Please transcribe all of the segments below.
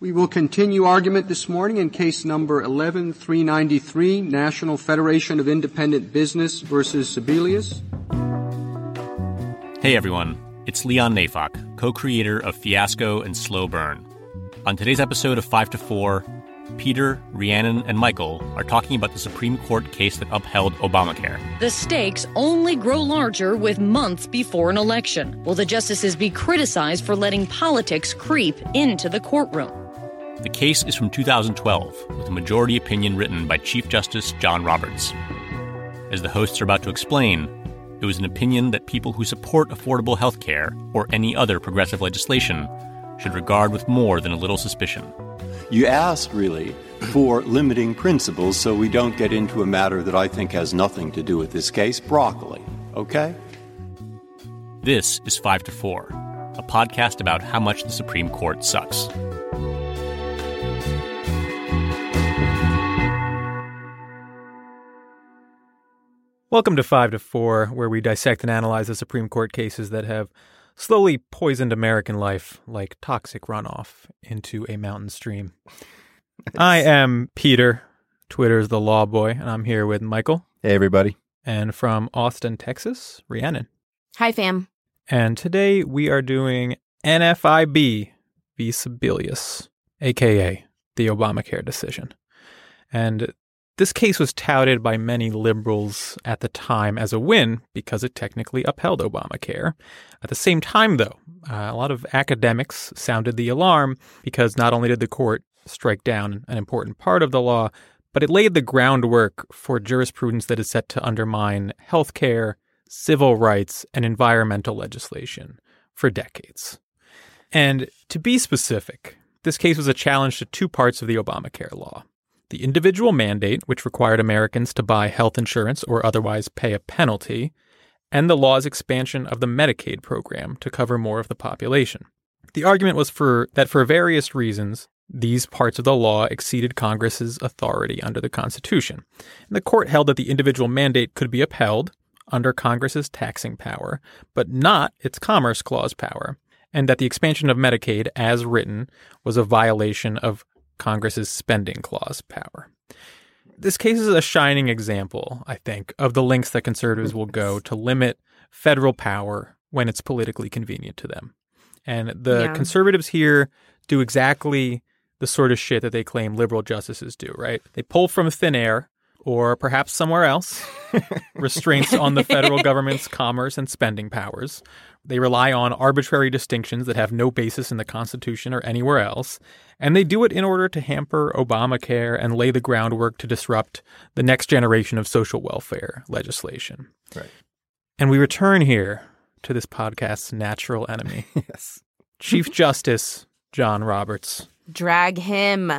We will continue argument this morning in case number 11393, National Federation of Independent Business versus Sebelius. Hey everyone, it's Leon Neyfakh, co-creator of Fiasco and Slow Burn. On today's episode of 5 to 4, Peter, Rhiannon, and Michael are talking about the Supreme Court case that upheld Obamacare. The stakes only grow larger with months before an election. Will the justices be criticized for letting politics creep into the courtroom? The case is from 2012, with a majority opinion written by Chief Justice John Roberts. As the hosts are about to explain, it was an opinion that people who support affordable health care or any other progressive legislation should regard with more than a little suspicion. You asked, really, for limiting principles so we don't get into a matter that I think has nothing to do with this case broccoli, okay? This is 5 to 4, a podcast about how much the Supreme Court sucks. Welcome to 5 to 4, where we dissect and analyze the Supreme Court cases that have slowly poisoned American life like toxic runoff into a mountain stream. I am Peter, Twitter's the law boy, and I'm here with Michael. Hey, everybody. And from Austin, Texas, Rhiannon. Hi, fam. And today we are doing NFIB v. Sebelius, aka the Obamacare decision. And this case was touted by many liberals at the time as a win because it technically upheld Obamacare. At the same time, though, uh, a lot of academics sounded the alarm because not only did the court strike down an important part of the law, but it laid the groundwork for jurisprudence that is set to undermine health care, civil rights, and environmental legislation for decades. And to be specific, this case was a challenge to two parts of the Obamacare law the individual mandate, which required Americans to buy health insurance or otherwise pay a penalty, and the law's expansion of the Medicaid program to cover more of the population. The argument was for that for various reasons, these parts of the law exceeded Congress's authority under the Constitution. And the court held that the individual mandate could be upheld under Congress's taxing power, but not its Commerce Clause power, and that the expansion of Medicaid as written was a violation of Congress's spending clause power. This case is a shining example, I think, of the lengths that conservatives will go to limit federal power when it's politically convenient to them. And the yeah. conservatives here do exactly the sort of shit that they claim liberal justices do, right? They pull from thin air or perhaps somewhere else restraints on the federal government's commerce and spending powers. They rely on arbitrary distinctions that have no basis in the Constitution or anywhere else. And they do it in order to hamper Obamacare and lay the groundwork to disrupt the next generation of social welfare legislation. Right. And we return here to this podcast's natural enemy. yes. Chief Justice John Roberts. Drag him.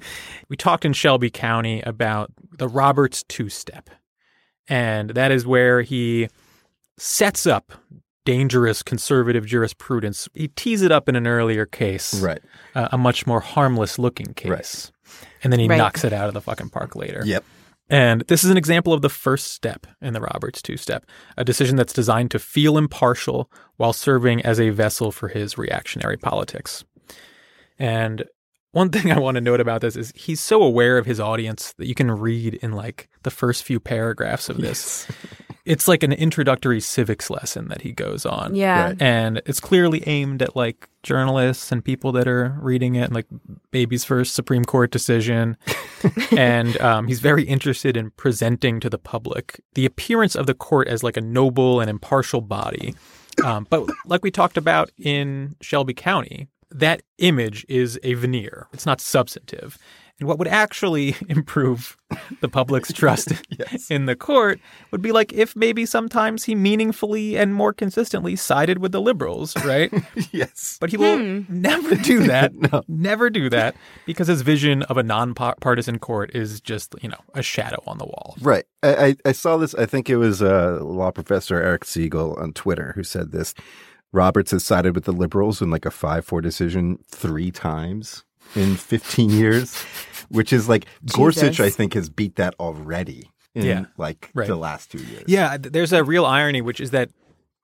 we talked in Shelby County about the Roberts two step. And that is where he sets up dangerous conservative jurisprudence. He tees it up in an earlier case, right? Uh, a much more harmless looking case, right. and then he right. knocks it out of the fucking park later. Yep. And this is an example of the first step in the Roberts two step, a decision that's designed to feel impartial while serving as a vessel for his reactionary politics. And one thing I want to note about this is he's so aware of his audience that you can read in like the first few paragraphs of this. Yes. it's like an introductory civics lesson that he goes on. Yeah. Right. And it's clearly aimed at like journalists and people that are reading it, like baby's first Supreme Court decision. and um, he's very interested in presenting to the public the appearance of the court as like a noble and impartial body. Um, but like we talked about in Shelby County, that image is a veneer. It's not substantive. And what would actually improve the public's trust yes. in the court would be like if maybe sometimes he meaningfully and more consistently sided with the liberals, right? yes. But he will hmm. never do that. no. Never do that because his vision of a nonpartisan court is just, you know, a shadow on the wall. Right. I, I saw this, I think it was uh, law professor Eric Segall on Twitter who said this. Roberts has sided with the liberals in like a 5 4 decision three times in 15 years, which is like Jesus. Gorsuch, I think, has beat that already in yeah, like right. the last two years. Yeah. There's a real irony, which is that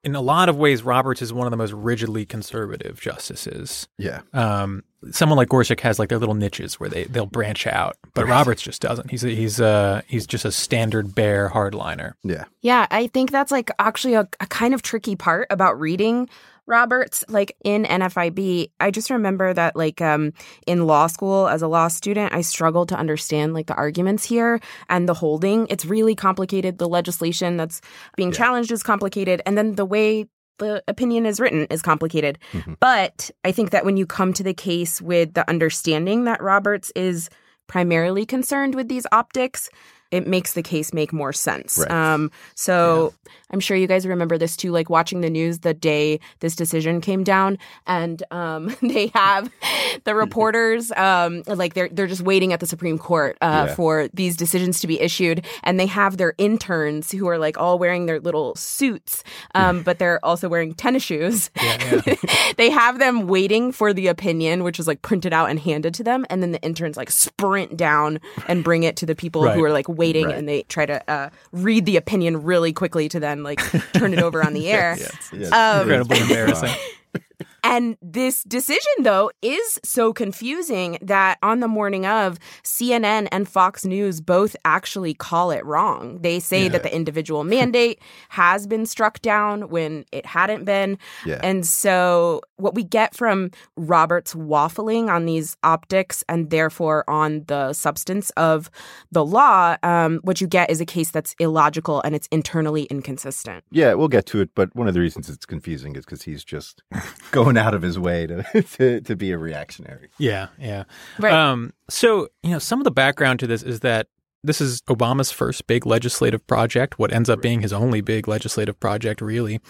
in a lot of ways, Roberts is one of the most rigidly conservative justices. Yeah. Um, someone like Gorsuch has like their little niches where they they'll branch out, but Roberts just doesn't. He's a, he's uh he's just a standard bear hardliner. Yeah. Yeah, I think that's like actually a, a kind of tricky part about reading Roberts, like in NFIB, I just remember that, like, um, in law school as a law student, I struggled to understand, like, the arguments here and the holding. It's really complicated. The legislation that's being challenged is complicated. And then the way the opinion is written is complicated. But I think that when you come to the case with the understanding that Roberts is primarily concerned with these optics, it makes the case make more sense. Right. Um, so I'm sure you guys remember this too, like watching the news the day this decision came down, and um, they have the reporters um, like they're they're just waiting at the Supreme Court uh, Yeah. for these decisions to be issued, and they have their interns who are like all wearing their little suits, um, but they're also wearing tennis shoes. they have them waiting for the opinion, which is like printed out and handed to them, and then the interns like sprint down and bring it to the people Right. who are like waiting, Right. and they try to uh, read the opinion really quickly to then like turn it over on the air. Yes. Um, Incredibly embarrassing. And this decision, though, is so confusing that on the morning of, CNN and Fox News both actually call it wrong. They say that the individual mandate has been struck down when it hadn't been. Yeah. And so, what we get from Roberts waffling on these optics and therefore on the substance of the law, um, what you get is a case that's illogical and it's internally inconsistent. Yeah, we'll get to it, but one of the reasons it's confusing is because he's just going out of his way to, to to be a reactionary. Yeah, yeah. Right. Um, so, you know, some of the background to this is that this is Obama's first big legislative project, what ends up being his only big legislative project, really.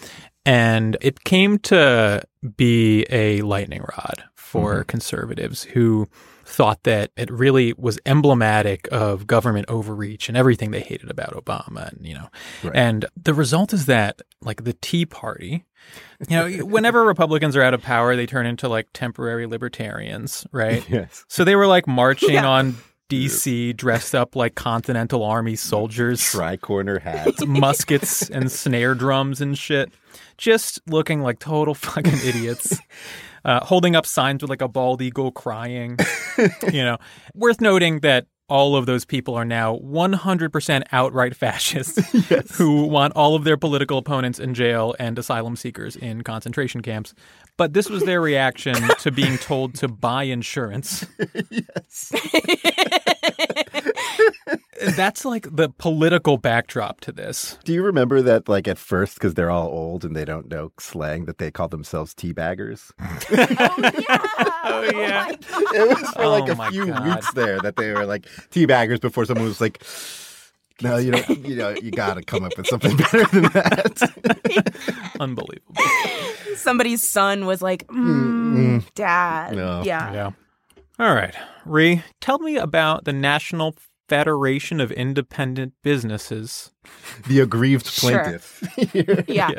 And it came to be a lightning rod for conservatives who thought that it really was emblematic of government overreach and everything they hated about Obama. And, you know, Right. and the result is that, like, the Tea Party, you know, whenever Republicans are out of power, they turn into like temporary libertarians, right? Yes. So they were like marching on DC dressed up like Continental Army soldiers, Tri-corner hats. muskets and snare drums and shit, just looking like total fucking idiots. Uh, holding up signs with like a bald eagle crying. you know, worth noting that all of those people are now 100% outright fascists who want all of their political opponents in jail and asylum seekers in concentration camps. But this was their reaction to being told to buy insurance. That's like the political backdrop to this. Do you remember that, like, at first, because they're all old and they don't know slang, that they call themselves teabaggers? Oh, yeah. Oh yeah! It was for like Oh a few God. weeks there that they were like teabaggers before someone was like, no, you know, you know, you got to come up with something better than that. Unbelievable. Somebody's son was like, mm, Dad. No. Yeah. Yeah. All right. Ree, tell me about the National Federation of Independent Businesses. The aggrieved Sure. plaintiff. Yeah.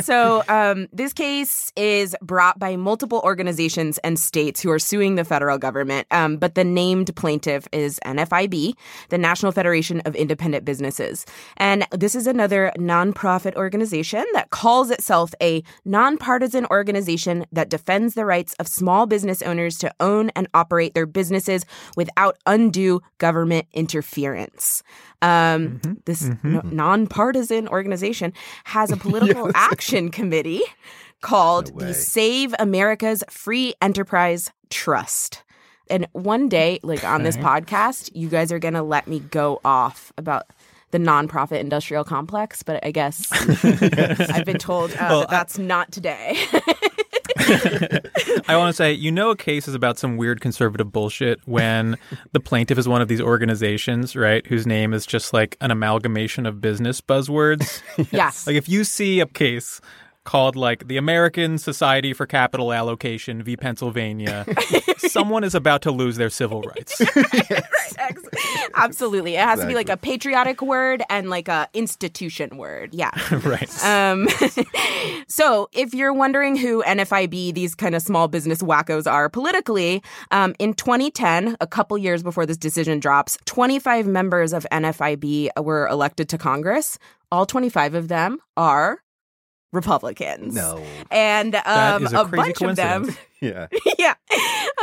So um, this case is brought by multiple organizations and states who are suing the federal government. Um, but the named plaintiff is NFIB, the National Federation of Independent Businesses. And this is another nonprofit organization that calls itself a nonpartisan organization that defends the rights of small business owners to own and operate their businesses without undue government interference. Um, mm-hmm. This mm-hmm. no- mm-hmm. nonpartisan organization has a political action committee called way. the Save America's Free Enterprise Trust. And one day, like on this podcast, you guys are going to let me go off about the nonprofit industrial complex, but I guess I've been told uh, that that's not today. I want to say, you know, a case is about some weird conservative bullshit when the plaintiff is one of these organizations, right, whose name is just like an amalgamation of business buzzwords. yes. Like if you see a case called like the American Society for Capital Allocation v. Pennsylvania, someone is about to lose their civil rights. Ex- Absolutely. It has to be like a patriotic word and like a institution word. Yeah. right. Um, so, if you're wondering who NFIB, these kind of small business wackos, are politically, um, in 2010, a couple years before this decision drops, 25 members of NFIB were elected to Congress. All 25 of them are Republicans. No. And um, a a, bunch of them. Yeah. yeah.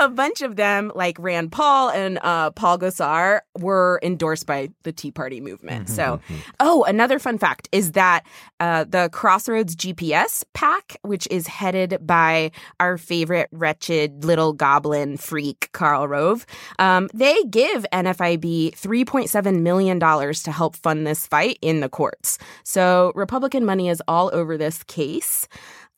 A bunch of them, like Rand Paul and uh, Paul Gosar, were endorsed by the Tea Party movement. Mm-hmm, so, oh, another fun fact is that uh, the Crossroads GPS PAC, which is headed by our favorite wretched little goblin freak, Karl Rove, um, they give NFIB $3.7 million to help fund this fight in the courts. So, Republican money is all over this case.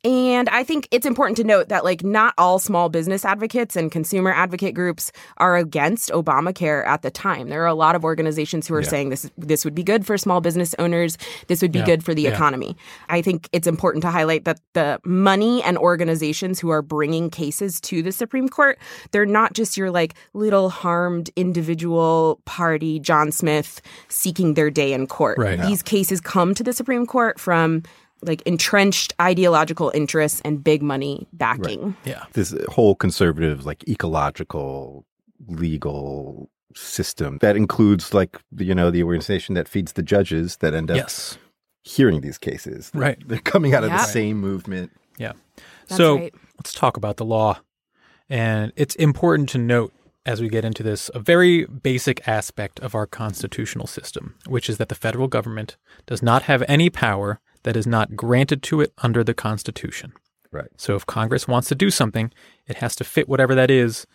And I think it's important to note that, like, not all small business advocates and consumer advocate groups are against Obamacare at the time. There are a lot of organizations who are Yeah. saying this this would be good for small business owners. This would be Yeah. good for the Yeah. economy. I think it's important to highlight that the money and organizations who are bringing cases to the Supreme Court, they're not just your like little harmed individual party, John Smith, seeking their day in court. Right. These cases come to the Supreme Court from like entrenched ideological interests and big money backing. Yeah. This whole conservative, like ecological, legal system that includes like you know the organization that feeds the judges that end up Yes. hearing these cases. Right. They're coming out of the same movement. Yeah. That's so right. let's talk about the law. And it's important to note as we get into this a very basic aspect of our constitutional system, which is that the federal government does not have any power that is not granted to it under the Constitution. Right. So if Congress wants to do something, it has to fit whatever that is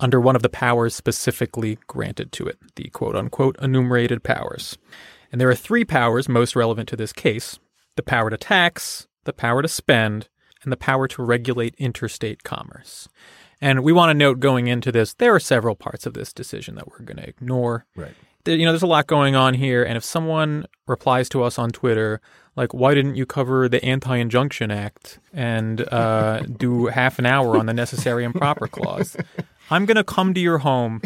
under one of the powers specifically granted to it, the quote unquote enumerated powers. And there are three powers most relevant to this case the power to tax, the power to spend, and the power to regulate interstate commerce. And we want to note going into this, there are several parts of this decision that we're going to ignore. Right. You know, there's a lot going on here. And if someone replies to us on Twitter, like, why didn't you cover the Anti Injunction Act and uh, do half an hour on the necessary and proper clause? I'm going to come to your home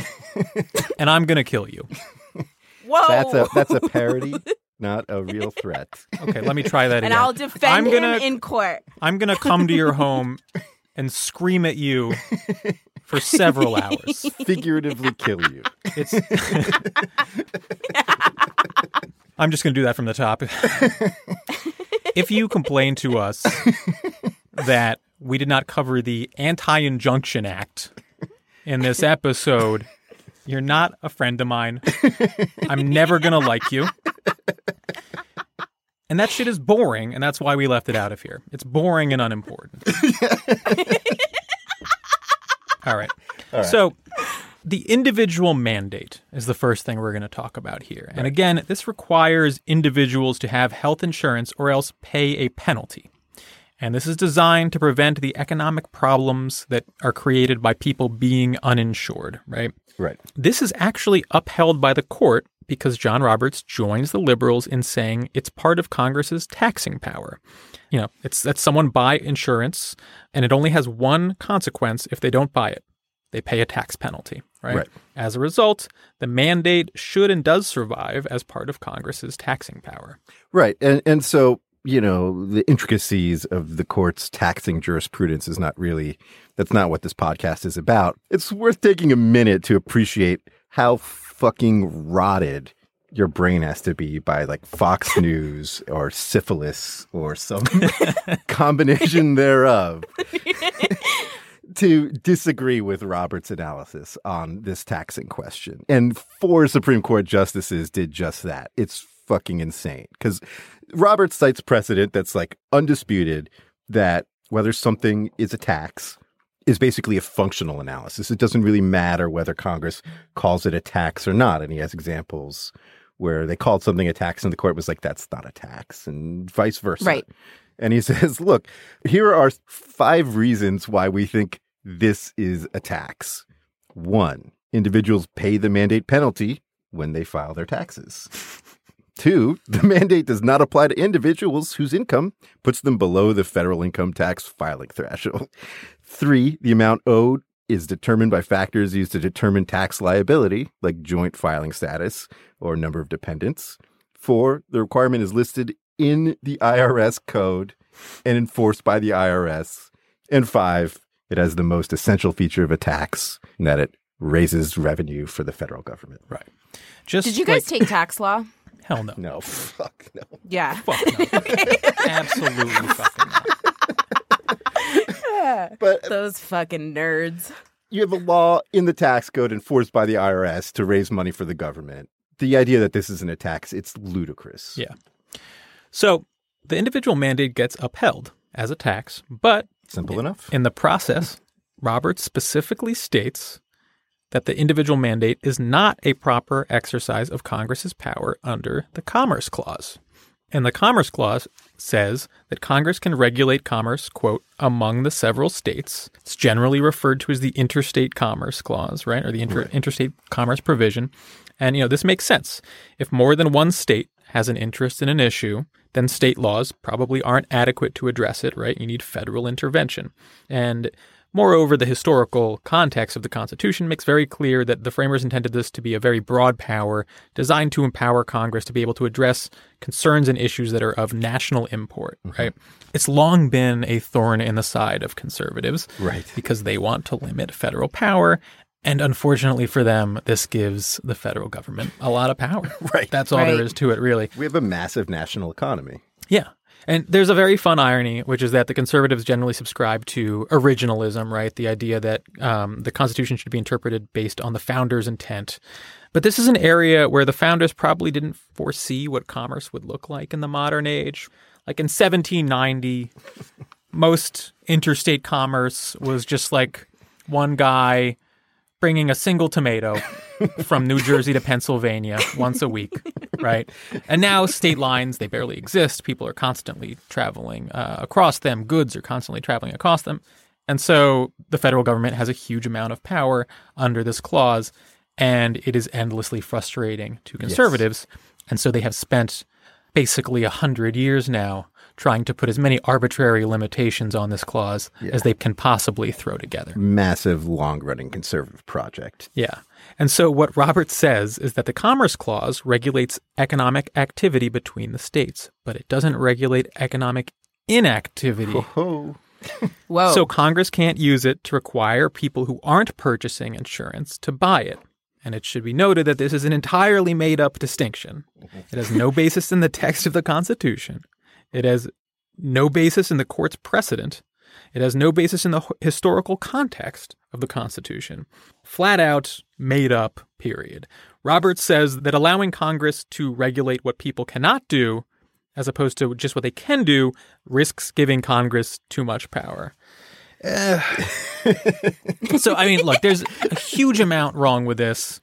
and I'm going to kill you. Whoa. That's a that's a parody, not a real threat. Okay, let me try that and again. I'll defend I'm gonna, him in court. I'm going to come to your home and scream at you for several hours. Figuratively kill you. It's I'm just going to do that from the top. if you complain to us that we did not cover the Anti-Injunction Act in this episode, you're not a friend of mine. I'm never going to like you. And that shit is boring, and that's why we left it out of here. It's boring and unimportant. All right. So, the individual mandate is the first thing we're going to talk about here. And again, this requires individuals to have health insurance or else pay a penalty. And this is designed to prevent the economic problems that are created by people being uninsured, right? Right. This is actually upheld by the court because John Roberts joins the liberals in saying it's part of Congress's taxing power. You know, it's that someone buy insurance and it only has one consequence if they don't buy it. They pay a tax penalty, right? Right. As a result, the mandate should and does survive as part of Congress's taxing power. Right. And and so, you know, the intricacies of the court's taxing jurisprudence is not really that's not what this podcast is about. It's worth taking a minute to appreciate how fucking rotted your brain has to be by like Fox News or syphilis or some combination thereof to disagree with Robert's analysis on this taxing question. And four Supreme Court justices did just that. It's fucking insane because Roberts cites precedent that's like undisputed that whether something is a tax is basically a functional analysis. It doesn't really matter whether Congress calls it a tax or not. And he has examples where they called something a tax and the court was like, that's not a tax, and vice versa. Right. And he says, look, here are five reasons why we think this is a tax. One, individuals pay the mandate penalty when they file their taxes. Two, the mandate does not apply to individuals whose income puts them below the federal income tax filing threshold. Three, the amount owed is determined by factors used to determine tax liability, like joint filing status or number of dependents. Four, the requirement is listed in the IRS code and enforced by the IRS. And five, it has the most essential feature of a tax in that it raises revenue for the federal government. Right. Just Did you guys like- take tax law? hell no. No, fuck no. Yeah. Fuck no. Absolutely fucking no. But Those fucking nerds. you have a law in the tax code enforced by the IRS to raise money for the government. The idea that this isn't a tax, it's ludicrous. Yeah. So the individual mandate gets upheld as a tax, but Simple enough. in the process, Roberts specifically states that the individual mandate is not a proper exercise of Congress's power under the Commerce Clause. And the Commerce Clause says that Congress can regulate commerce, quote, among the several states. It's generally referred to as the Interstate Commerce Clause, right? Or the inter- Interstate Commerce Provision. And, you know, this makes sense. If more than one state has an interest in an issue, then state laws probably aren't adequate to address it, right? You need federal intervention. And Moreover, the historical context of the Constitution makes very clear that the framers intended this to be a very broad power designed to empower Congress to be able to address concerns and issues that are of national import, mm-hmm. right? It's long been a thorn in the side of conservatives, Right. Because they want to limit federal power. And unfortunately for them, this gives the federal government a lot of power. Right. That's all Right. there is to it, really. We have a massive national economy. Yeah. And there's a very fun irony, which is that the conservatives generally subscribe to originalism, right? The idea that um, the Constitution should be interpreted based on the founders' intent. But this is an area where the founders probably didn't foresee what commerce would look like in the modern age. Like in 1790, most interstate commerce was just like one guy bringing a single tomato from New Jersey to Pennsylvania once a week, right? And now state lines, they barely exist. People are constantly traveling uh, across them, goods are constantly traveling across them. And so the federal government has a huge amount of power under this clause, and it is endlessly frustrating to conservatives. And so they have spent basically a hundred years now trying to put as many arbitrary limitations on this clause as they can possibly throw together. Massive, long running conservative project. Yeah. And so what Roberts says is that the Commerce Clause regulates economic activity between the states, but it doesn't regulate economic inactivity. Whoa. So Congress can't use it to require people who aren't purchasing insurance to buy it. And it should be noted that this is an entirely made up distinction. It has no basis in the text of the Constitution. It has no basis in the court's precedent. It has no basis in the historical context of the Constitution. Flat out made up, period. Roberts says that allowing Congress to regulate what people cannot do, as opposed to just what they can do, risks giving Congress too much power. Eh. so, I mean, look, there's a huge amount wrong with this.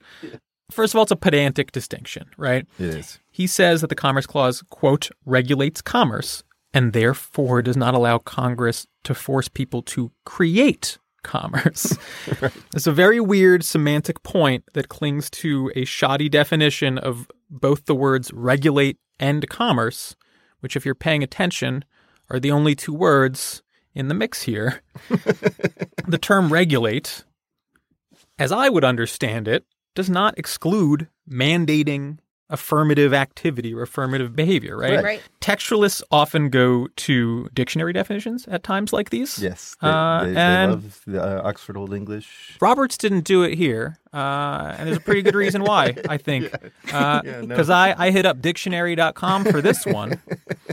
First of all, it's a pedantic distinction, right? It is. He says that the Commerce Clause, quote, regulates commerce and therefore does not allow Congress to force people to create commerce. It's a very weird semantic point that clings to a shoddy definition of both the words regulate and commerce, which, if you're paying attention, are the only two words in the mix here. the term regulate, as I would understand it, does not exclude mandating affirmative activity or affirmative behavior, right? Right. Textualists often go to dictionary definitions at times like these. Yes. They, Uh, they, they and- love the uh, Oxford Old English. Roberts didn't do it here, uh, and there's a pretty good reason why, I think. Because I, I hit up dictionary.com for this one,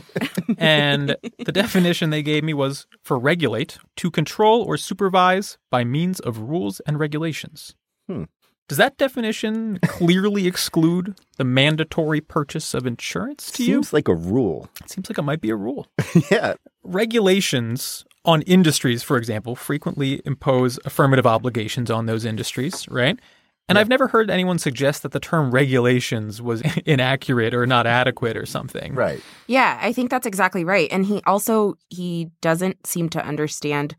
and the definition they gave me was for regulate, to control or supervise by means of rules and regulations. Hmm. Does that definition clearly exclude the mandatory purchase of insurance to you? Seems like a rule. It seems like it might be a rule yeah. regulations on industries, for example, frequently impose affirmative obligations on those industries, right? And I've never heard anyone suggest that the term regulations was inaccurate or not adequate or something. Right. Yeah, I think that's exactly right. And he also he doesn't seem to understand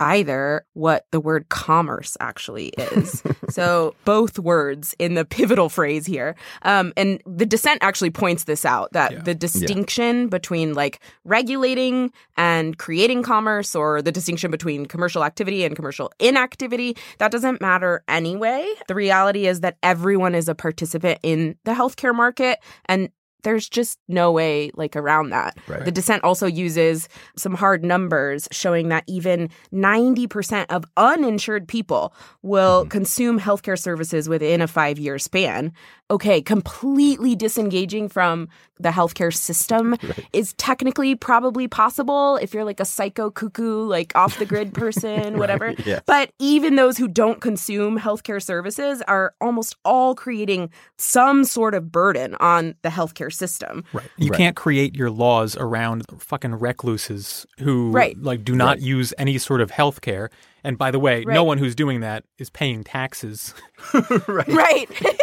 either what the word commerce actually is. so both words in the pivotal phrase here. Um, and the dissent actually points this out that Yeah. the distinction between like regulating and creating commerce or the distinction between commercial activity and commercial inactivity, that doesn't matter anyway. The reality is that everyone is a participant in the healthcare market and there's just no way like around that. Right. The dissent also uses some hard numbers showing that even 90% of uninsured people will mm-hmm. consume healthcare services within a 5-year span. Okay, completely disengaging from the healthcare system is technically probably possible if you're like a psycho cuckoo like off the grid person, whatever. yes. But even those who don't consume healthcare services are almost all creating some sort of burden on the healthcare system. Right. You Right. can't create your laws around fucking recluses who Right. like do not use any sort of health care. And by the way, Right. no one who's doing that is paying taxes. Right.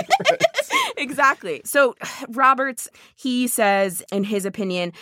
exactly. So Roberts, he says in his opinion,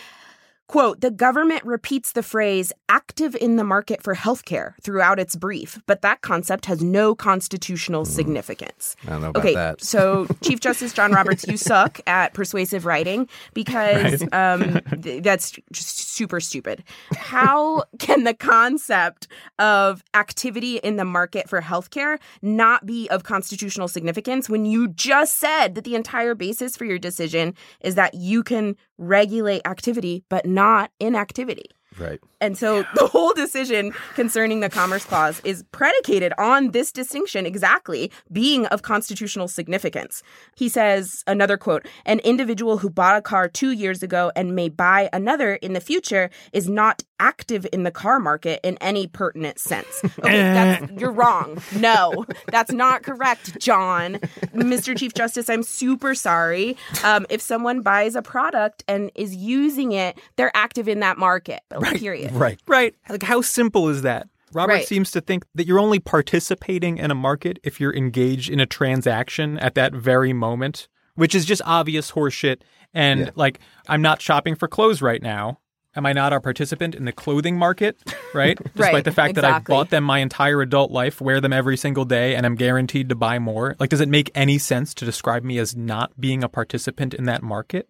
quote, the government repeats the phrase active in the market for healthcare throughout its brief, but that concept has no constitutional significance. I don't know about Okay, that. so Chief Justice John Roberts, you suck at persuasive writing because um, th- that's just super stupid. How can the concept of activity in the market for healthcare not be of constitutional significance when you just said that the entire basis for your decision is that you can regulate activity but not inactivity? Right. And so the whole decision concerning the Commerce Clause is predicated on this distinction exactly being of constitutional significance. He says, another quote, an individual who bought a car two years ago and may buy another in the future is not active in the car market in any pertinent sense. Okay, that's, you're wrong. No, that's not correct, John. Mr. Chief Justice, I'm super sorry. Um, if someone buys a product and is using it, they're active in that market. Period. Right. Right. Like, how simple is that? Robert Right. seems to think that you're only participating in a market if you're engaged in a transaction at that very moment, which is just obvious horseshit. And Yeah. like, I'm not shopping for clothes right now. Am I not a participant in the clothing market? Right? Despite Right, the fact that I've bought them my entire adult life, wear them every single day, and I'm guaranteed to buy more. Like, does it make any sense to describe me as not being a participant in that market?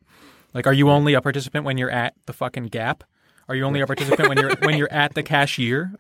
Like, are you only a participant when you're at the fucking Gap? Are you only a participant when you're when you're at the cashier?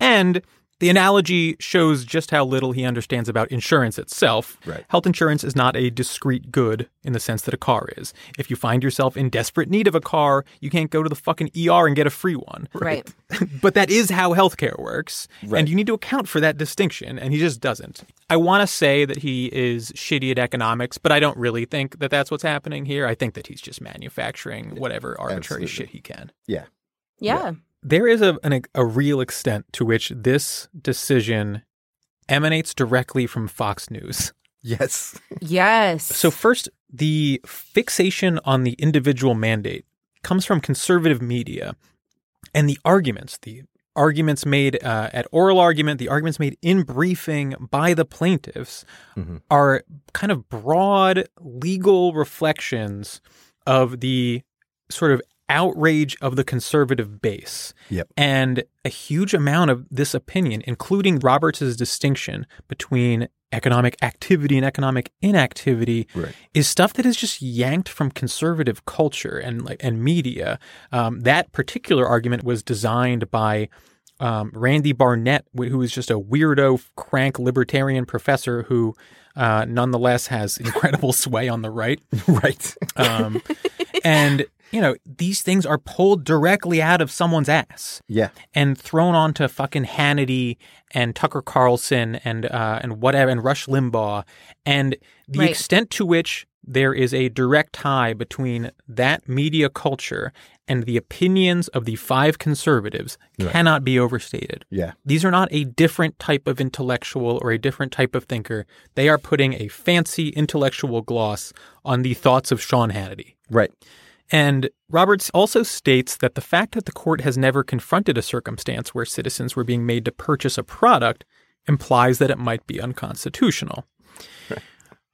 And the analogy shows just how little he understands about insurance itself. Right. Health insurance is not a discrete good in the sense that a car is. If you find yourself in desperate need of a car, you can't go to the fucking ER and get a free one. Right. but that is how healthcare works. Right. And you need to account for that distinction, and he just doesn't. I want to say that he is shitty at economics, but I don't really think that that's what's happening here. I think that he's just manufacturing whatever arbitrary Absolutely. shit he can. Yeah. Yeah. There is a, an, a real extent to which this decision emanates directly from Fox News. Yes. Yes. So, first, the fixation on the individual mandate comes from conservative media, and the arguments, the arguments made uh, at oral argument, the arguments made in briefing by the plaintiffs, Mhm. are kind of broad legal reflections of the sort of outrage of the conservative base. Yep. And a huge amount of this opinion, including Roberts' distinction between economic activity and economic inactivity, Right. is stuff that is just yanked from conservative culture and and media. Um, that particular argument was designed by um, Randy Barnett, who is just a weirdo, crank libertarian professor who, uh, nonetheless, has incredible sway on the right. Right. Um, and you know these things are pulled directly out of someone's ass Yeah. and thrown onto fucking Hannity and Tucker Carlson and uh, and whatever and Rush Limbaugh, and the Right. extent to which there is a direct tie between that media culture and the opinions of the five conservatives Right. cannot be overstated. Yeah. These are not a different type of intellectual or a different type of thinker. They are putting a fancy intellectual gloss on the thoughts of Sean Hannity. Right. And Roberts also states that the fact that the court has never confronted a circumstance where citizens were being made to purchase a product implies that it might be unconstitutional.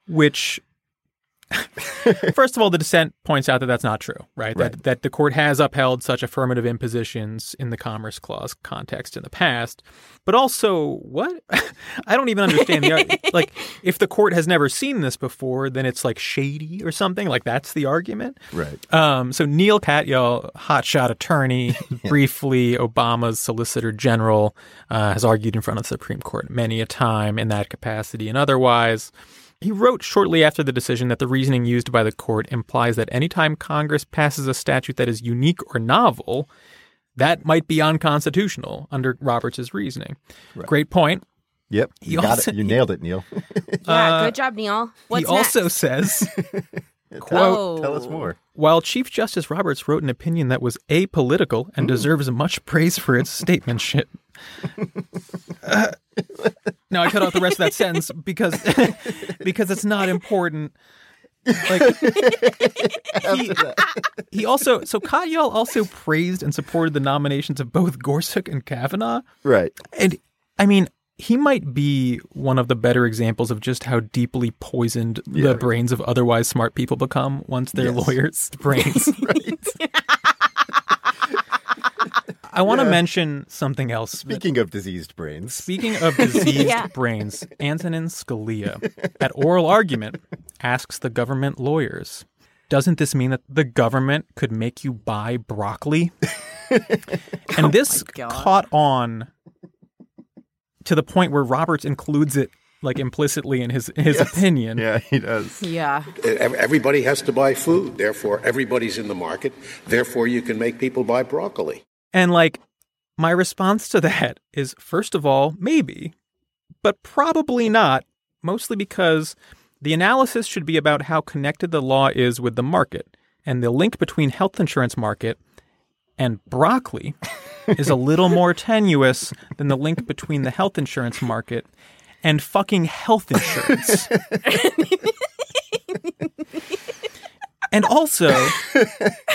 Which, first of all, the dissent points out that that's not true, right? Right. That, that the court has upheld such affirmative impositions in the Commerce Clause context in the past. But also, what? I don't even understand the like. If the court has never seen this before, then it's like shady or something. Like that's the argument. Right. Um, so Neal Katyal, hotshot attorney, briefly Obama's Solicitor General, uh, has argued in front of the Supreme Court many a time in that capacity and otherwise. He wrote shortly after the decision that the reasoning used by the court implies that anytime Congress passes a statute that is unique or novel, that might be unconstitutional under Roberts' reasoning. Great point. Yep. You got also- it. You nailed it, Neal. Yeah, uh, good job, Neal. What's he also next? says, Oh. Tell us more. while Chief Justice Roberts wrote an opinion that was apolitical and deserves much praise for its statementship. Uh, no, I cut out the rest of that sentence because because it's not important. Like he, he also so Katyal also praised and supported the nominations of both Gorsuch and Kavanaugh. Right. And I mean, he might be one of the better examples of just how deeply poisoned the brains of otherwise smart people become once they're Yes. lawyers' brains. I want to mention something else. Speaking of diseased brains, Speaking of diseased Yeah. brains, Antonin Scalia, at oral argument, asks the government lawyers, doesn't this mean that the government could make you buy broccoli? and oh this caught on to the point where Roberts includes it like implicitly in his his opinion. yeah, he does. Yeah. Everybody has to buy food. Therefore, everybody's in the market. Therefore, you can make people buy broccoli. And like my response to that is first of all, maybe, but probably not, mostly because the analysis should be about how connected the law is with the market. And the link between health insurance market and broccoli is a little more tenuous than the link between the health insurance market and fucking health insurance. And also,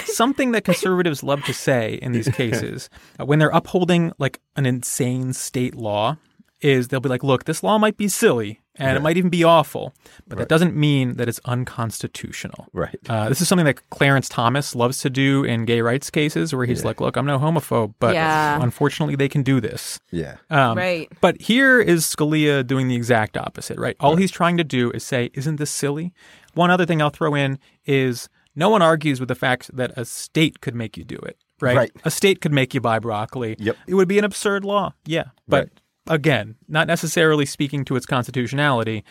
something that conservatives love to say in these cases, uh, when they're upholding like an insane state law, is they'll be like, look, this law might be silly and it might even be awful, but that doesn't mean that it's unconstitutional. Right. Uh, this is something that Clarence Thomas loves to do in gay rights cases where he's like, look, I'm no homophobe, but Yeah. unfortunately they can do this. Yeah. Um, Right. But here is Scalia doing the exact opposite, right? All he's trying to do is say, isn't this silly? One other thing I'll throw in is no one argues with the fact that a state could make you do it, right? Right. A state could make you buy broccoli. Yep. It would be an absurd law, yeah. But Right. Again, not necessarily speaking to its constitutionality.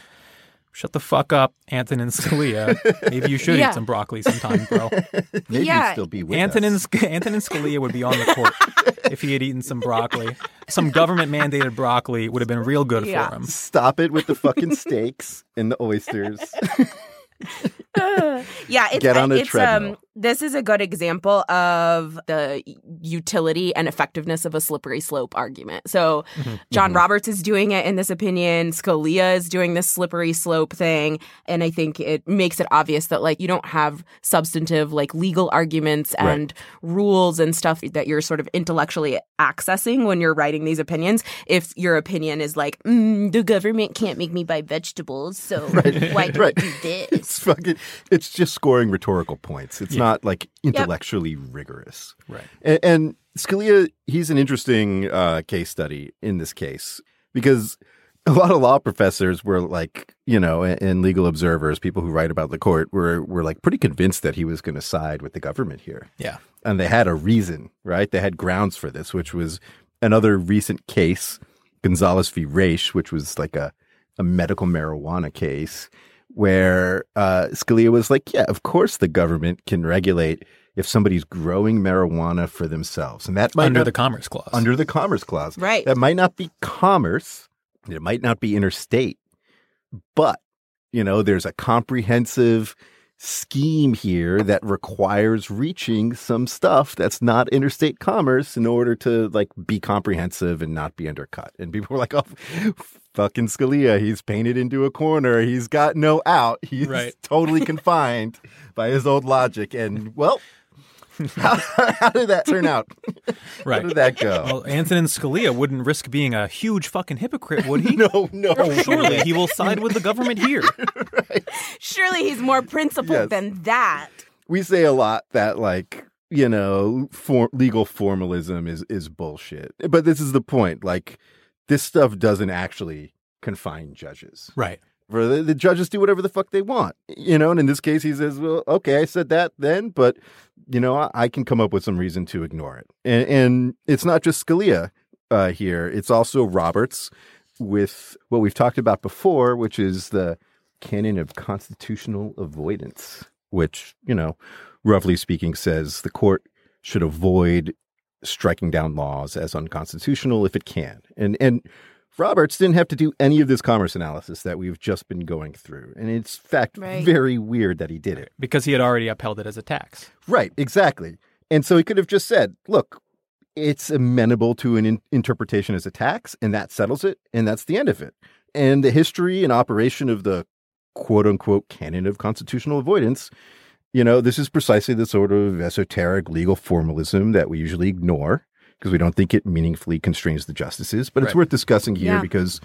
Shut the fuck up, Antonin Scalia. Maybe you should Yeah. eat some broccoli sometime, bro. Maybe Yeah. he'd still be with Antonin, us. Antonin Scalia would be on the court if he had eaten some broccoli. Some government mandated broccoli would have been real good Yeah. for him. Stop it with the fucking steaks and the oysters. yeah, it's, Get on a it's treadmill. um this is a good example of the utility and effectiveness of a slippery slope argument. So Mm-hmm. John Roberts is doing it in this opinion, Scalia is doing this slippery slope thing, and I think it makes it obvious that like you don't have substantive like legal arguments and rules and stuff that you're sort of intellectually accessing when you're writing these opinions if your opinion is like mm, the government can't make me buy vegetables, so right. why do Right. Do this? It's fucking. It's just scoring rhetorical points. It's not like intellectually rigorous. Right. And, and Scalia, he's an interesting uh, case study in this case because a lot of law professors were like, you know, and, and legal observers, people who write about the court, were were like pretty convinced that he was going to side with the government here. Yeah. and they had a reason, right? They had grounds for this, which was another recent case, Gonzales v. Raich, which was like a, a medical marijuana case where uh, Scalia was like, yeah, of course the government can regulate if somebody's growing marijuana for themselves. And that might Under not- the Commerce Clause. under the Commerce Clause. Right. That might not be commerce. It might not be interstate, but you know, there's a comprehensive scheme here that requires reaching some stuff that's not interstate commerce in order to like be comprehensive and not be undercut. And people were like, "Oh, fucking Scalia, he's painted into a corner. He's got no out. He's Right. totally confined by his old logic." And well, how, how did that turn out? Right. How did that go? Well, Antonin Scalia wouldn't risk being a huge fucking hypocrite, would he? no, no. Oh, surely he will side with the government here. Surely he's more principled Yes. than that. we say a lot that like you know for, legal formalism is is bullshit but this is the point like this stuff doesn't actually confine judges. Right. for the, the judges do whatever the fuck they want you know and in this case he says well okay i said that then but you know i, I can come up with some reason to ignore it. And, and it's not just scalia uh, here. It's also roberts with what we've talked about before which is the canon of constitutional avoidance, which, you know, roughly speaking, says the court should avoid striking down laws as unconstitutional if it can. And and Roberts didn't have to do any of this commerce analysis that we've just been going through. And it's fact Right. very weird that he did it. Because he had already upheld it as a tax. Right, exactly. And so he could have just said, look, it's amenable to an in- interpretation as a tax, and that settles it, and that's the end of it. And the history and operation of the quote unquote canon of constitutional avoidance, you know, this is precisely the sort of esoteric legal formalism that we usually ignore because we don't think it meaningfully constrains the justices. But it's worth discussing here Yeah. because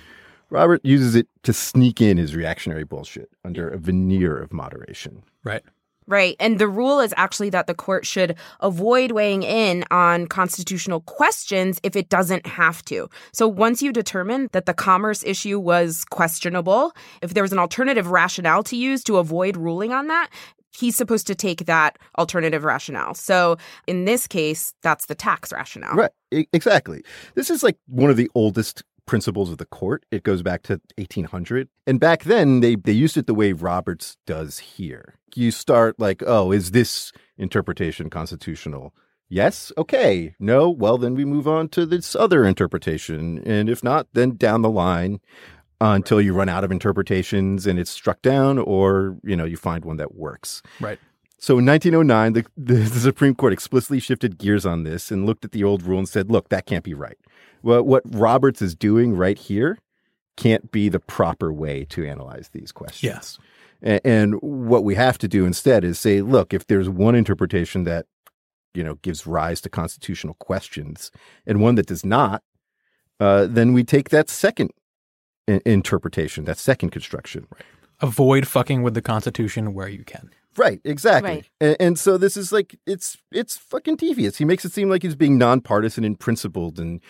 Robert uses it to sneak in his reactionary bullshit under a veneer of moderation. Right. Right. And the rule is actually that the court should avoid weighing in on constitutional questions if it doesn't have to. So once you determine that the commerce issue was questionable, if there was an alternative rationale to use to avoid ruling on that, he's supposed to take that alternative rationale. So in this case, that's the tax rationale. Right. E- exactly. This is like one of the oldest principles of the court. It goes back to 1800. And back then, they, they used it the way Roberts does here. You start like, oh, is this interpretation constitutional? Yes. Okay. No. Well, then we move on to this other interpretation. And if not, then down the line until you run out of interpretations and it's struck down or, you know, you find one that works. Right. So in 1909, the, the, the Supreme Court explicitly shifted gears on this and looked at the old rule and said, look, that can't be right. Well, what Roberts is doing right here can't be the proper way to analyze these questions. Yes. A- And, what we have to do instead is say, look, if there's one interpretation that, you know, gives rise to constitutional questions and one that does not, uh, then we take that second i- interpretation, that second construction. Right. Avoid fucking with the Constitution where you can. Right, exactly. Right. And, and so this is like it's it's fucking devious. He makes it seem like he's being nonpartisan and principled and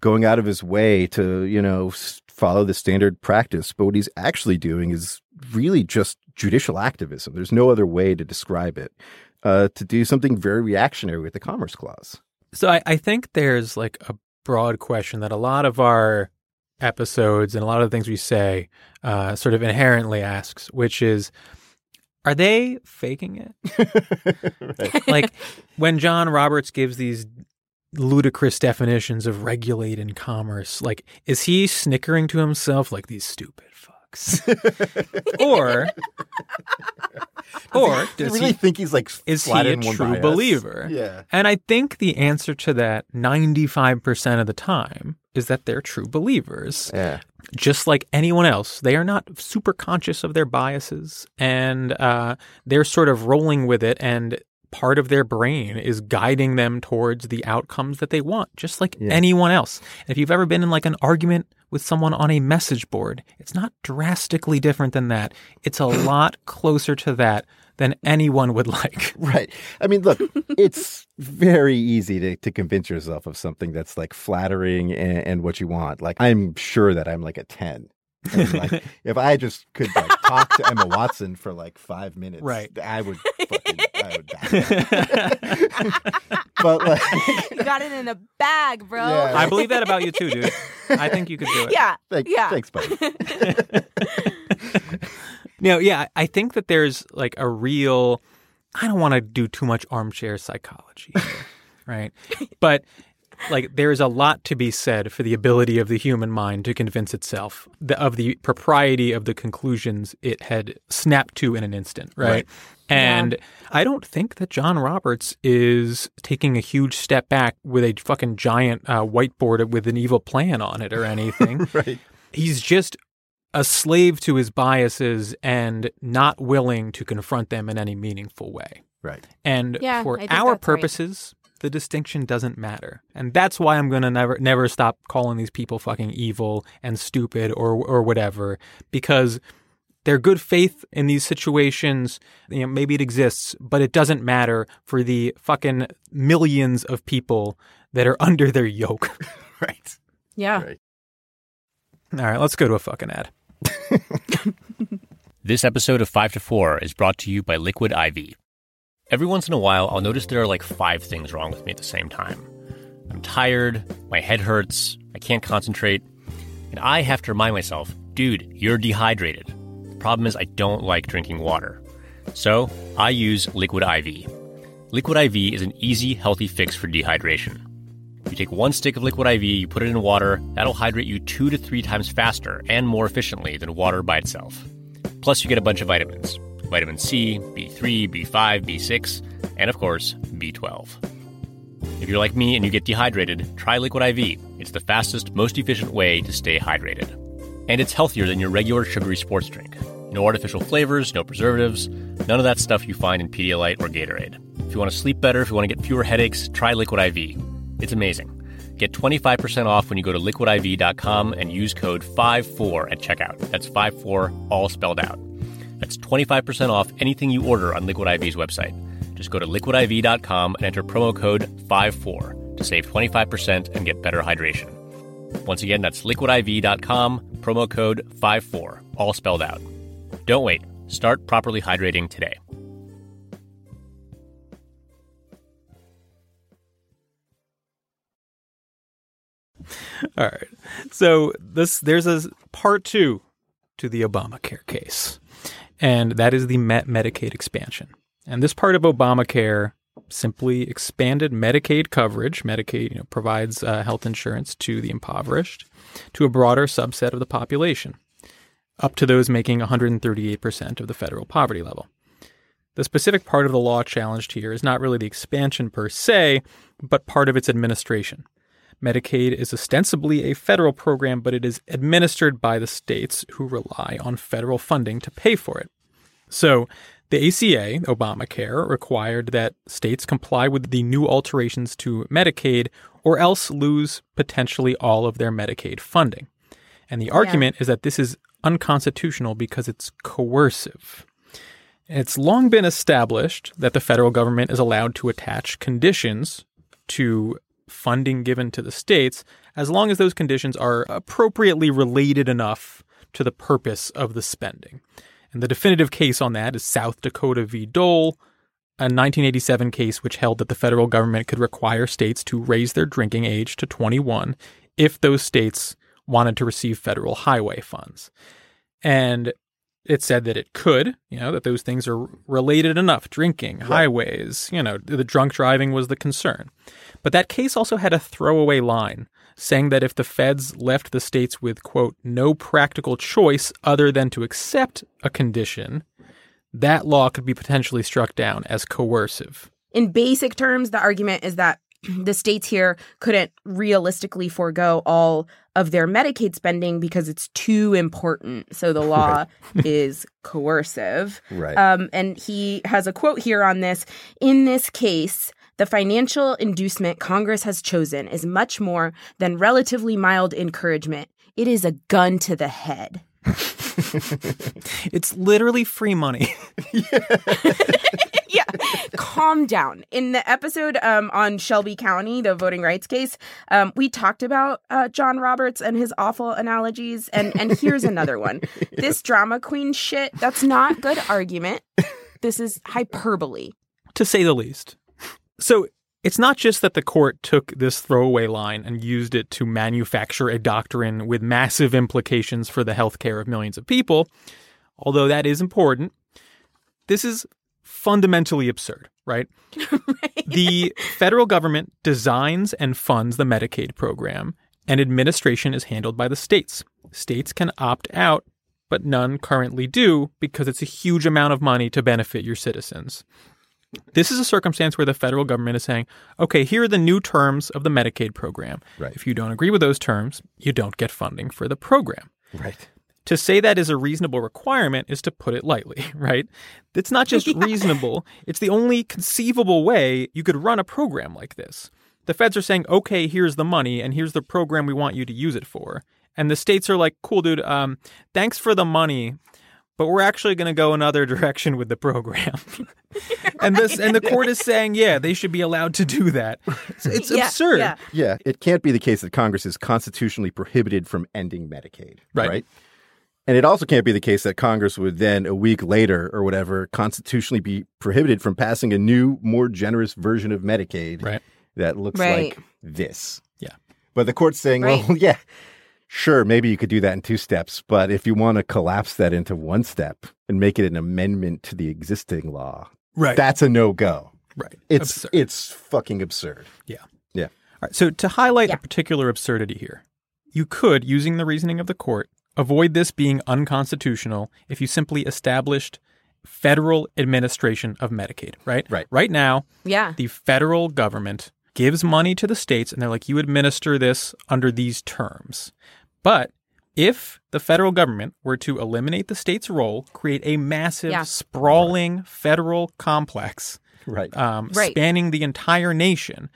going out of his way to you know follow the standard practice. But what he's actually doing is really just judicial activism. There's no other way to describe it. Uh, to do something very reactionary with the Commerce Clause. So I, I think there's like a broad question that a lot of our episodes and a lot of the things we say uh, sort of inherently asks, which is, are they faking it? like when John Roberts gives these ludicrous definitions of regulate and commerce, like is he snickering to himself like these stupid fucks? or or I does really he think he's like is he a true by believer? Yeah. And I think the answer to that 95% of the time is that they're true believers. Yeah. Just like anyone else, they are not super conscious of their biases and uh, they're sort of rolling with it. And part of their brain is guiding them towards the outcomes that they want, just like Yeah. anyone else. And if you've ever been in like an argument with someone on a message board, it's not drastically different than that. It's a lot closer to that than anyone would like. Right. I mean, look, it's very easy to, to convince yourself of something that's like flattering and, and what you want. Like, I'm sure that I'm like a 10. Like, if I just could like talk to Emma Watson for like five minutes, Right. I would fucking, I would die. but like, You got it in a bag, bro. Yeah. I believe that about you too, dude. I think you could do it. Yeah. thank, Yeah. thanks, buddy. No, yeah, I think that there's like a real. I don't want to do too much armchair psychology, right? But like, there's a lot to be said for the ability of the human mind to convince itself the, of the propriety of the conclusions it had snapped to in an instant, right? Right. And I don't think that John Roberts is taking a huge step back with a fucking giant uh, whiteboard with an evil plan on it or anything. Right. He's just a slave to his biases and not willing to confront them in any meaningful way. Right. And Yeah, for our that's right. purposes, the distinction doesn't matter. And that's why I'm going to never never stop calling these people fucking evil and stupid or or whatever because their good faith in these situations, you know, maybe it exists, but it doesn't matter for the fucking millions of people that are under their yoke. Right. Yeah. Right. All right, let's go to a fucking ad. This episode of 5 to 4 is brought to you by Liquid IV. Every once in a while, I'll notice there are like five things wrong with me at the same time. I'm tired, my head hurts, I can't concentrate, and I have to remind myself, dude, you're dehydrated. The problem is, I don't like drinking water. So, I use Liquid IV. Liquid IV is an easy, healthy fix for dehydration. You take one stick of Liquid IV, you put it in water, that'll hydrate you two to three times faster and more efficiently than water by itself. Plus, you get a bunch of vitamins vitamin C, B3, B5, B6, and of course, B12. If you're like me and you get dehydrated, try Liquid IV. It's the fastest, most efficient way to stay hydrated. And it's healthier than your regular sugary sports drink. No artificial flavors, no preservatives, none of that stuff you find in Pedialyte or Gatorade. If you want to sleep better, if you want to get fewer headaches, try Liquid IV. It's amazing. Get 25% off when you go to liquidiv.com and use code 54 at checkout. That's 54 all spelled out. That's 25% off anything you order on Liquid IV's website. Just go to liquidiv.com and enter promo code 54 to save 25% and get better hydration. Once again, that's liquidiv.com, promo code 54, all spelled out. Don't wait. Start properly hydrating today. All right. So this there's a part two to the Obamacare case, and that is the Met Medicaid expansion. And this part of Obamacare simply expanded Medicaid coverage. Medicaid you know, provides uh, health insurance to the impoverished, to a broader subset of the population, up to those making 138% of the federal poverty level. The specific part of the law challenged here is not really the expansion per se, but part of its administration. Medicaid is ostensibly a federal program, but it is administered by the states who rely on federal funding to pay for it. So, the ACA, Obamacare, required that states comply with the new alterations to Medicaid or else lose potentially all of their Medicaid funding. And the argument is that this is unconstitutional because it's coercive. It's long been established that the federal government is allowed to attach conditions to funding given to the states as long as those conditions are appropriately related enough to the purpose of the spending. And the definitive case on that is South Dakota v. Dole, a 1987 case which held that the federal government could require states to raise their drinking age to 21 if those states wanted to receive federal highway funds. And it said that it could, you know, that those things are related enough drinking, highways, you know, the drunk driving was the concern. But that case also had a throwaway line saying that if the feds left the states with, quote, no practical choice other than to accept a condition, that law could be potentially struck down as coercive. In basic terms, the argument is that the states here couldn't realistically forego all of their Medicaid spending because it's too important. So the law is coercive. Right. Um, and he has a quote here on this. In this case, the financial inducement Congress has chosen is much more than relatively mild encouragement. It is a gun to the head. It's literally free money. yeah, calm down. In the episode um, on Shelby County, the voting rights case, um, we talked about uh, John Roberts and his awful analogies. And and here's another one. This drama queen shit. That's not good argument. This is hyperbole. to say the least. So it's not just that the court took this throwaway line and used it to manufacture a doctrine with massive implications for the healthcare of millions of people, although that is important. This is fundamentally absurd, right? The federal government designs and funds the Medicaid program, and administration is handled by the states. States can opt out, but none currently do because it's a huge amount of money to benefit your citizens. This is a circumstance where the federal government is saying, okay, here are the new terms of the Medicaid program. Right. If you don't agree with those terms, you don't get funding for the program. Right. To say that is a reasonable requirement is to put it lightly, right? It's not just reasonable, it's the only conceivable way you could run a program like this. The feds are saying, okay, here's the money and here's the program we want you to use it for. And the states are like, cool, dude, um, thanks for the money, but we're actually going to go another direction with the program. and this and the court is saying, yeah, they should be allowed to do that. It's, it's Yeah, absurd. yeah. Yeah, it can't be the case that Congress is constitutionally prohibited from ending Medicaid. Right. And it also can't be the case that Congress would then, a week later or whatever, constitutionally be prohibited from passing a new, more generous version of Medicaid Right. that looks Right. like this. Yeah. But the court's saying, Right. well, yeah, Sure, maybe you could do that in two steps, but if you want to collapse that into one step and make it an amendment to the existing law, Right. that's a no go. right. It's Absurd. it's fucking absurd. Yeah. Yeah. All right. So to highlight Yeah. a particular absurdity here, you could, using the reasoning of the court, avoid this being unconstitutional if you simply established federal administration of Medicaid, right? Right. Right now, Yeah. the federal government gives money to the states and they're like, you administer this under these terms. But if the federal government were to eliminate the state's role, create a massive, Yeah. sprawling federal complex Right. um, Right. spanning the entire nation,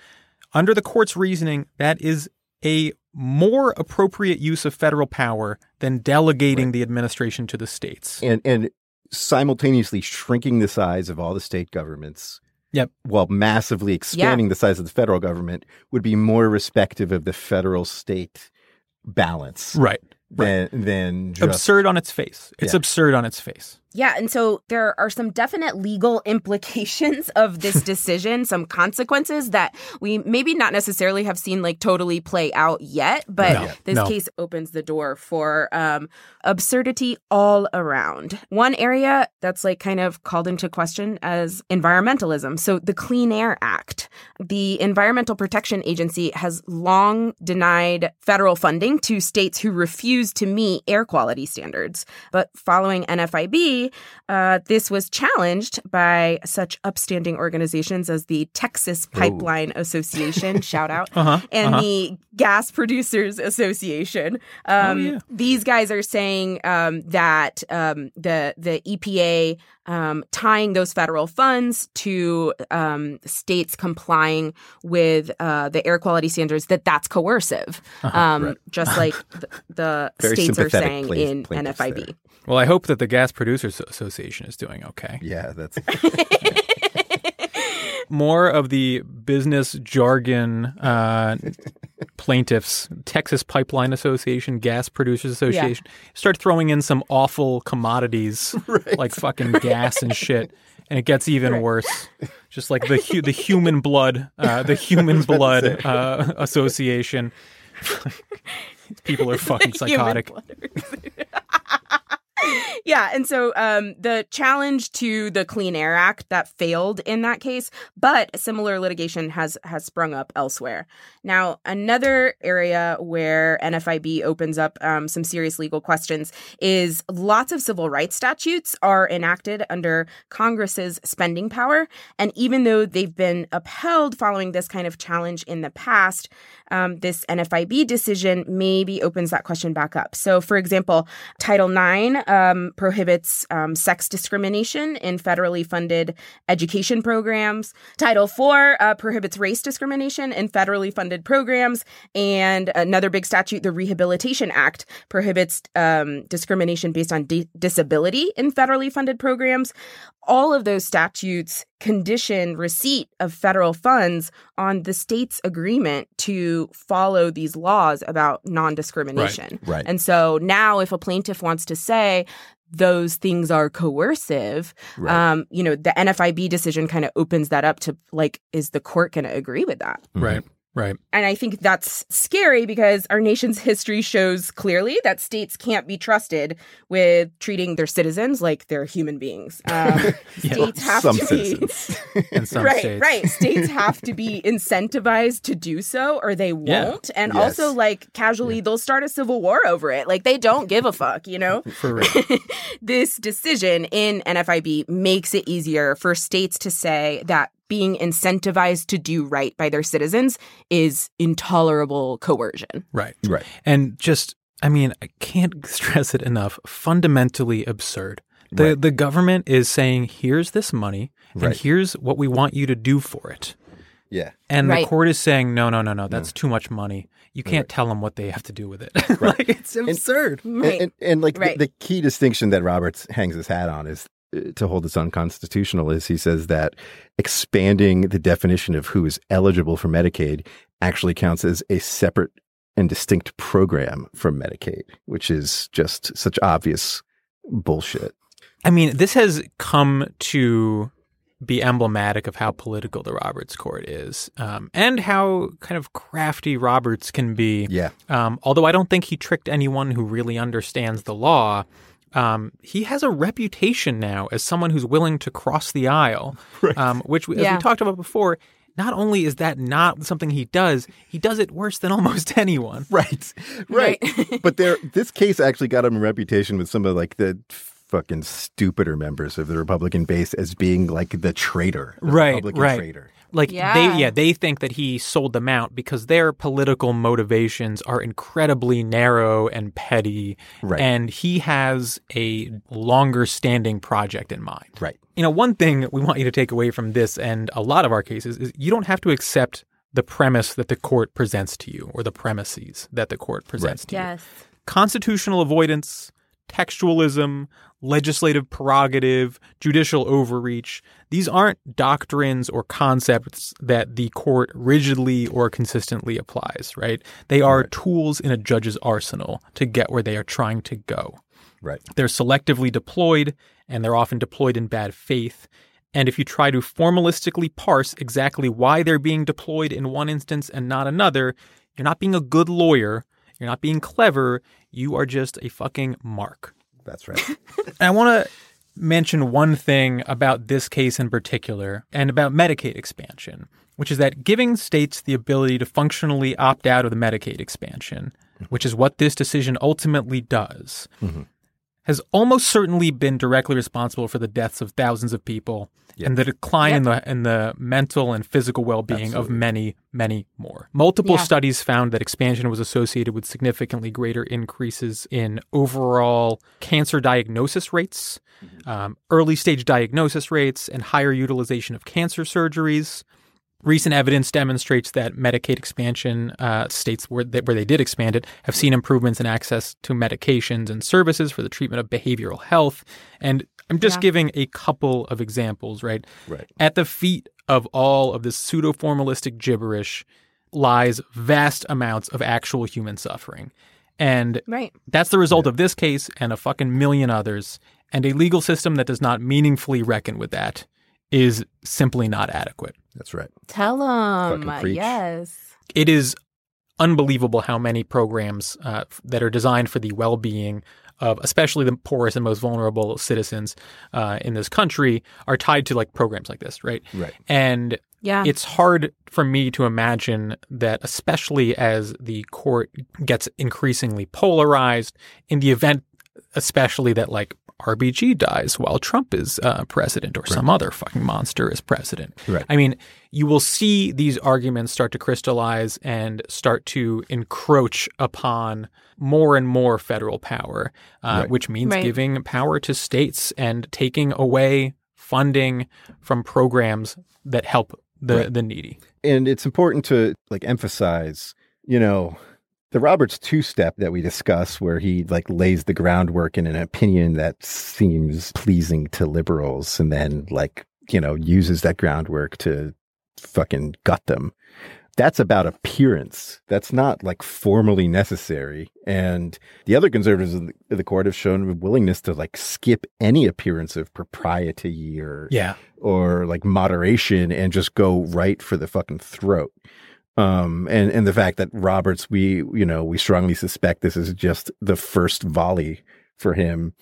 under the court's reasoning, that is a more appropriate use of federal power than delegating the administration to the states. and and simultaneously shrinking the size of all the state governments Yep. while massively expanding the size of the federal government would be more respective of the federal state balance Right. than than just absurd on its face. It's Yeah. absurd on its face. Yeah, and so there are some definite legal implications of this decision, some consequences that we maybe not necessarily have seen like totally play out yet, but No, this no. case opens the door for um, absurdity all around. One area that's like kind of called into question as environmentalism. So the Clean Air Act, the Environmental Protection Agency has long denied federal funding to states who refuse to meet air quality standards. But following NFIB, uh, this was challenged by such upstanding organizations as the Texas Pipeline Association, shout out, Uh-huh, and uh-huh. the Gas Producers Association. Um, Oh, yeah. These guys are saying um, that um, the the EPA um, tying those federal funds to um, states complying with uh, the air quality standards that that's coercive, um, just like the, the states are saying pla- in plaintiffs NFIB. there. Well, I hope that the Gas Producers Association is doing okay. yeah that's More of the business jargon uh, plaintiffs, Texas Pipeline Association, Gas Producers Association, start throwing in some awful commodities like fucking gas and shit, and it gets even worse. Just like the hu- the human blood, uh, the human blood uh, association. People are fucking psychotic. Yeah, and so um, the challenge to the Clean Air Act that failed in that case, but similar litigation has has sprung up elsewhere. Now, another area where NFIB opens up um, some serious legal questions is lots of civil rights statutes are enacted under Congress's spending power, and even though they've been upheld following this kind of challenge in the past, um, this NFIB decision maybe opens that question back up. So, for example, Title IX um, prohibits um, sex discrimination in federally funded education programs. Title IV uh, prohibits race discrimination in federally funded programs. And another big statute, the Rehabilitation Act, prohibits um, discrimination based on di- disability in federally funded programs. All of those statutes condition receipt of federal funds on the state's agreement to follow these laws about non discrimination. Right. right. And so now, if a plaintiff wants to say those things are coercive, Right. um, you know, the NFIB decision kind of opens that up to like, is the court going to agree with that? Right, right. And I think that's scary because our nation's history shows clearly that states can't be trusted with treating their citizens like they're human beings. Um, States have some to citizens be In some right, states. right. States have to be incentivized to do so, or they won't. And Yes. also, like casually, they'll start a civil war over it. Like they don't give a fuck, you know. For real. this decision in NFIB makes it easier for states to say that being incentivized to do right by their citizens is intolerable coercion. Right. right And just, I mean, I can't stress it enough. Fundamentally absurd. The Right. the government is saying, here's this money, and Right. here's what we want you to do for it. yeah And Right. the court is saying, no, no, no, no, that's mm. too much money. You can't tell them what they have to do with it. like it's absurd. And- Right. And, and, like the- Right. the, key distinction that Roberts hangs his hat on is to hold this unconstitutional is he says that expanding the definition of who is eligible for Medicaid actually counts as a separate and distinct program from Medicaid, which is just such obvious bullshit. I mean, this has come to be emblematic of how political the Roberts Court is, um, and how kind of crafty Roberts can be. Yeah. Um, although I don't think he tricked anyone who really understands the law. Um, he has a reputation now as someone who's willing to cross the aisle, um, which, we, as Yeah. we talked about before, not only is that not something he does, he does it worse than almost anyone. Right. Right. but there this case actually got him a reputation with some of like the fucking stupider members of the Republican base as being like the traitor. The Right, Republican right. traitor. Like Yeah. they yeah, they think that he sold them out because their political motivations are incredibly narrow and petty Right. and he has a longer standing project in mind. Right. You know, one thing we want you to take away from this and a lot of our cases is you don't have to accept the premise that the court presents to you or the premises that the court presents to you Yes. constitutional avoidance, textualism, legislative prerogative, judicial overreach. These aren't doctrines or concepts that the court rigidly or consistently applies, right? They are tools in a judge's arsenal to get where they are trying to go. Right. They're selectively deployed and they're often deployed in bad faith. And if you try to formalistically parse exactly why they're being deployed in one instance and not another, you're not being a good lawyer. You're not being clever. You are just a fucking mark. That's right. And I want to mention one thing about this case in particular and about Medicaid expansion, which is that giving states the ability to functionally opt out of the Medicaid expansion, mm-hmm. which is what this decision ultimately does, mm-hmm. Has almost certainly been directly responsible for the deaths of thousands of people and the decline in the in the mental and physical well-being of many many more. Multiple Yeah. studies found that expansion was associated with significantly greater increases in overall cancer diagnosis rates, um, early stage diagnosis rates, and higher utilization of cancer surgeries. Recent evidence demonstrates that Medicaid expansion uh, states where they, where they did expand it have seen improvements in access to medications and services for the treatment of behavioral health. And I'm just Yeah. giving a couple of examples, right? Right. At the feet of all of this pseudo formalistic gibberish lies vast amounts of actual human suffering. And Right. that's the result of this case and a fucking million others. And a legal system that does not meaningfully reckon with that is simply not adequate. That's right. Tell them. Yes. It is unbelievable how many programs uh, that are designed for the well being of especially the poorest and most vulnerable citizens uh, in this country are tied to like programs like this, right? Right. And Yeah. it's hard for me to imagine that, especially as the court gets increasingly polarized, in the event, especially that like RBG dies while Trump is uh, president or some other fucking monster is president. Right. I mean, you will see these arguments start to crystallize and start to encroach upon more and more federal power, uh, Right. which means Right. giving power to states and taking away funding from programs that help the, Right. the needy. and it's important to like emphasize, you know, the Roberts two step that we discuss, where he like lays the groundwork in an opinion that seems pleasing to liberals, and then like you know uses that groundwork to fucking gut them. That's about appearance. That's not like formally necessary. And the other conservatives in the, in the court have shown a willingness to like skip any appearance of propriety or Yeah. or like moderation and just go right for the fucking throat. Um, and, and the fact that Roberts, we, you know, we strongly suspect this is just the first volley for him.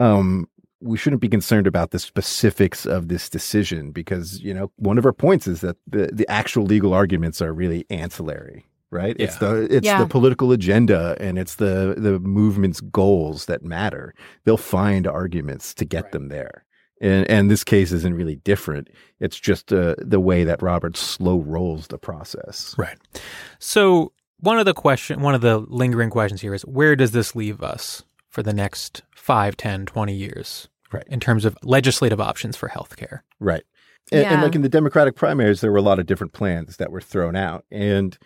Um, we shouldn't be concerned about the specifics of this decision because, you know, one of our points is that the, the actual legal arguments are really ancillary, right? It's the, it's Yeah. the political agenda and it's the, the movement's goals that matter. They'll find arguments to get them there. And, and this case isn't really different. It's just uh, the way that Roberts slow rolls the process. Right. So one of the question, one of the lingering questions here is where does this leave us for the next 5, 10, 20 years? Right. In terms of legislative options for healthcare. Right. And, and like in the Democratic primaries, there were a lot of different plans that were thrown out. And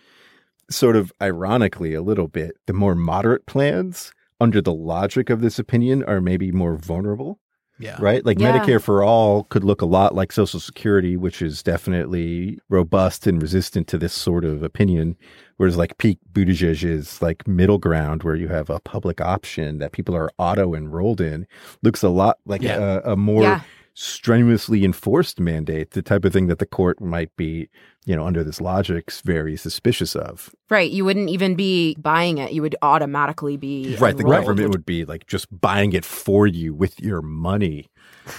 sort of ironically, a little bit, the more moderate plans, under the logic of this opinion, are maybe more vulnerable. Yeah. right? Like Yeah. Medicare for all could look a lot like Social Security, which is definitely robust and resistant to this sort of opinion. Whereas like Pete Buttigieg is like middle ground where you have a public option that people are auto enrolled in looks a lot like Yeah. a, a more Yeah. Strenuously enforced mandate, the type of thing that the court might be, you know, under this logic, very suspicious of. Right. You wouldn't even be buying it. You would automatically be Right. The enrolled. government would be like just buying it for you with your money.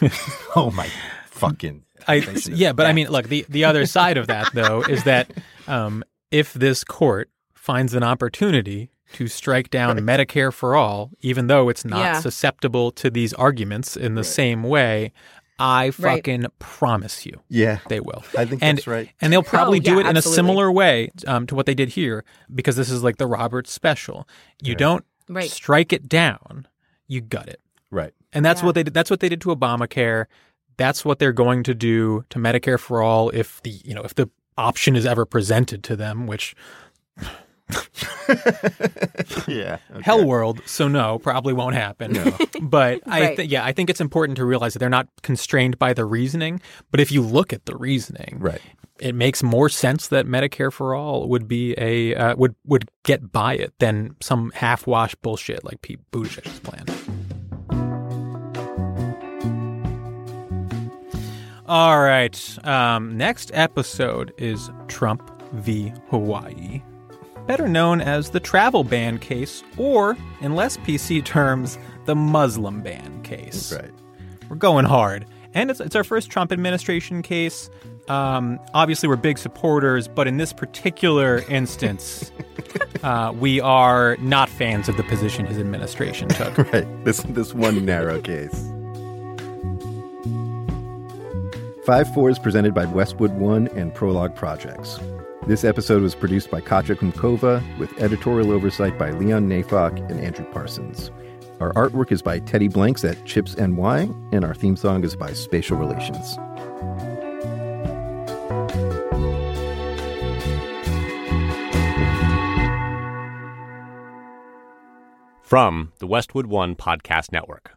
oh my fucking. I, faces. yeah, but I mean, look, the, the other side of that, though, is that um, if this court finds an opportunity to strike down Medicare for all, even though it's not Yeah. susceptible to these arguments in the same way, I Right. fucking promise you Yeah. they will. I think and, that's right. And they'll probably Oh, do yeah, it in absolutely. a similar way um, to what they did here because this is like the Roberts special. You don't Right. strike it down, you gut it. Right. And that's Yeah. what they did. That's what they did to Obamacare. That's what they're going to do to Medicare for all if the you know if the option is ever presented to them, which Yeah. hell world. So no, probably won't happen. but I Right. th- yeah, I think it's important to realize that they're not constrained by the reasoning. But if you look at the reasoning, Right. it makes more sense that Medicare for all would be a uh, would would get by it than some half wash bullshit like Pete Buttigieg's plan. All right. Um, next episode is Trump v. Hawaii, better known as the travel ban case, or in less PC terms, the Muslim ban case. Right. We're going hard. And it's, it's our first Trump administration case. Um, obviously, we're big supporters, but in this particular instance, uh, we are not fans of the position his administration took. Right. This this one narrow case. Five Four is presented by Westwood One and Prologue Projects. This episode was produced by Katja Kumkova with editorial oversight by Leon Neyfakh and Andrew Parsons. Our artwork is by Teddy Blanks at Chips NY, and our theme song is by Spatial Relations. From the Westwood One Podcast Network.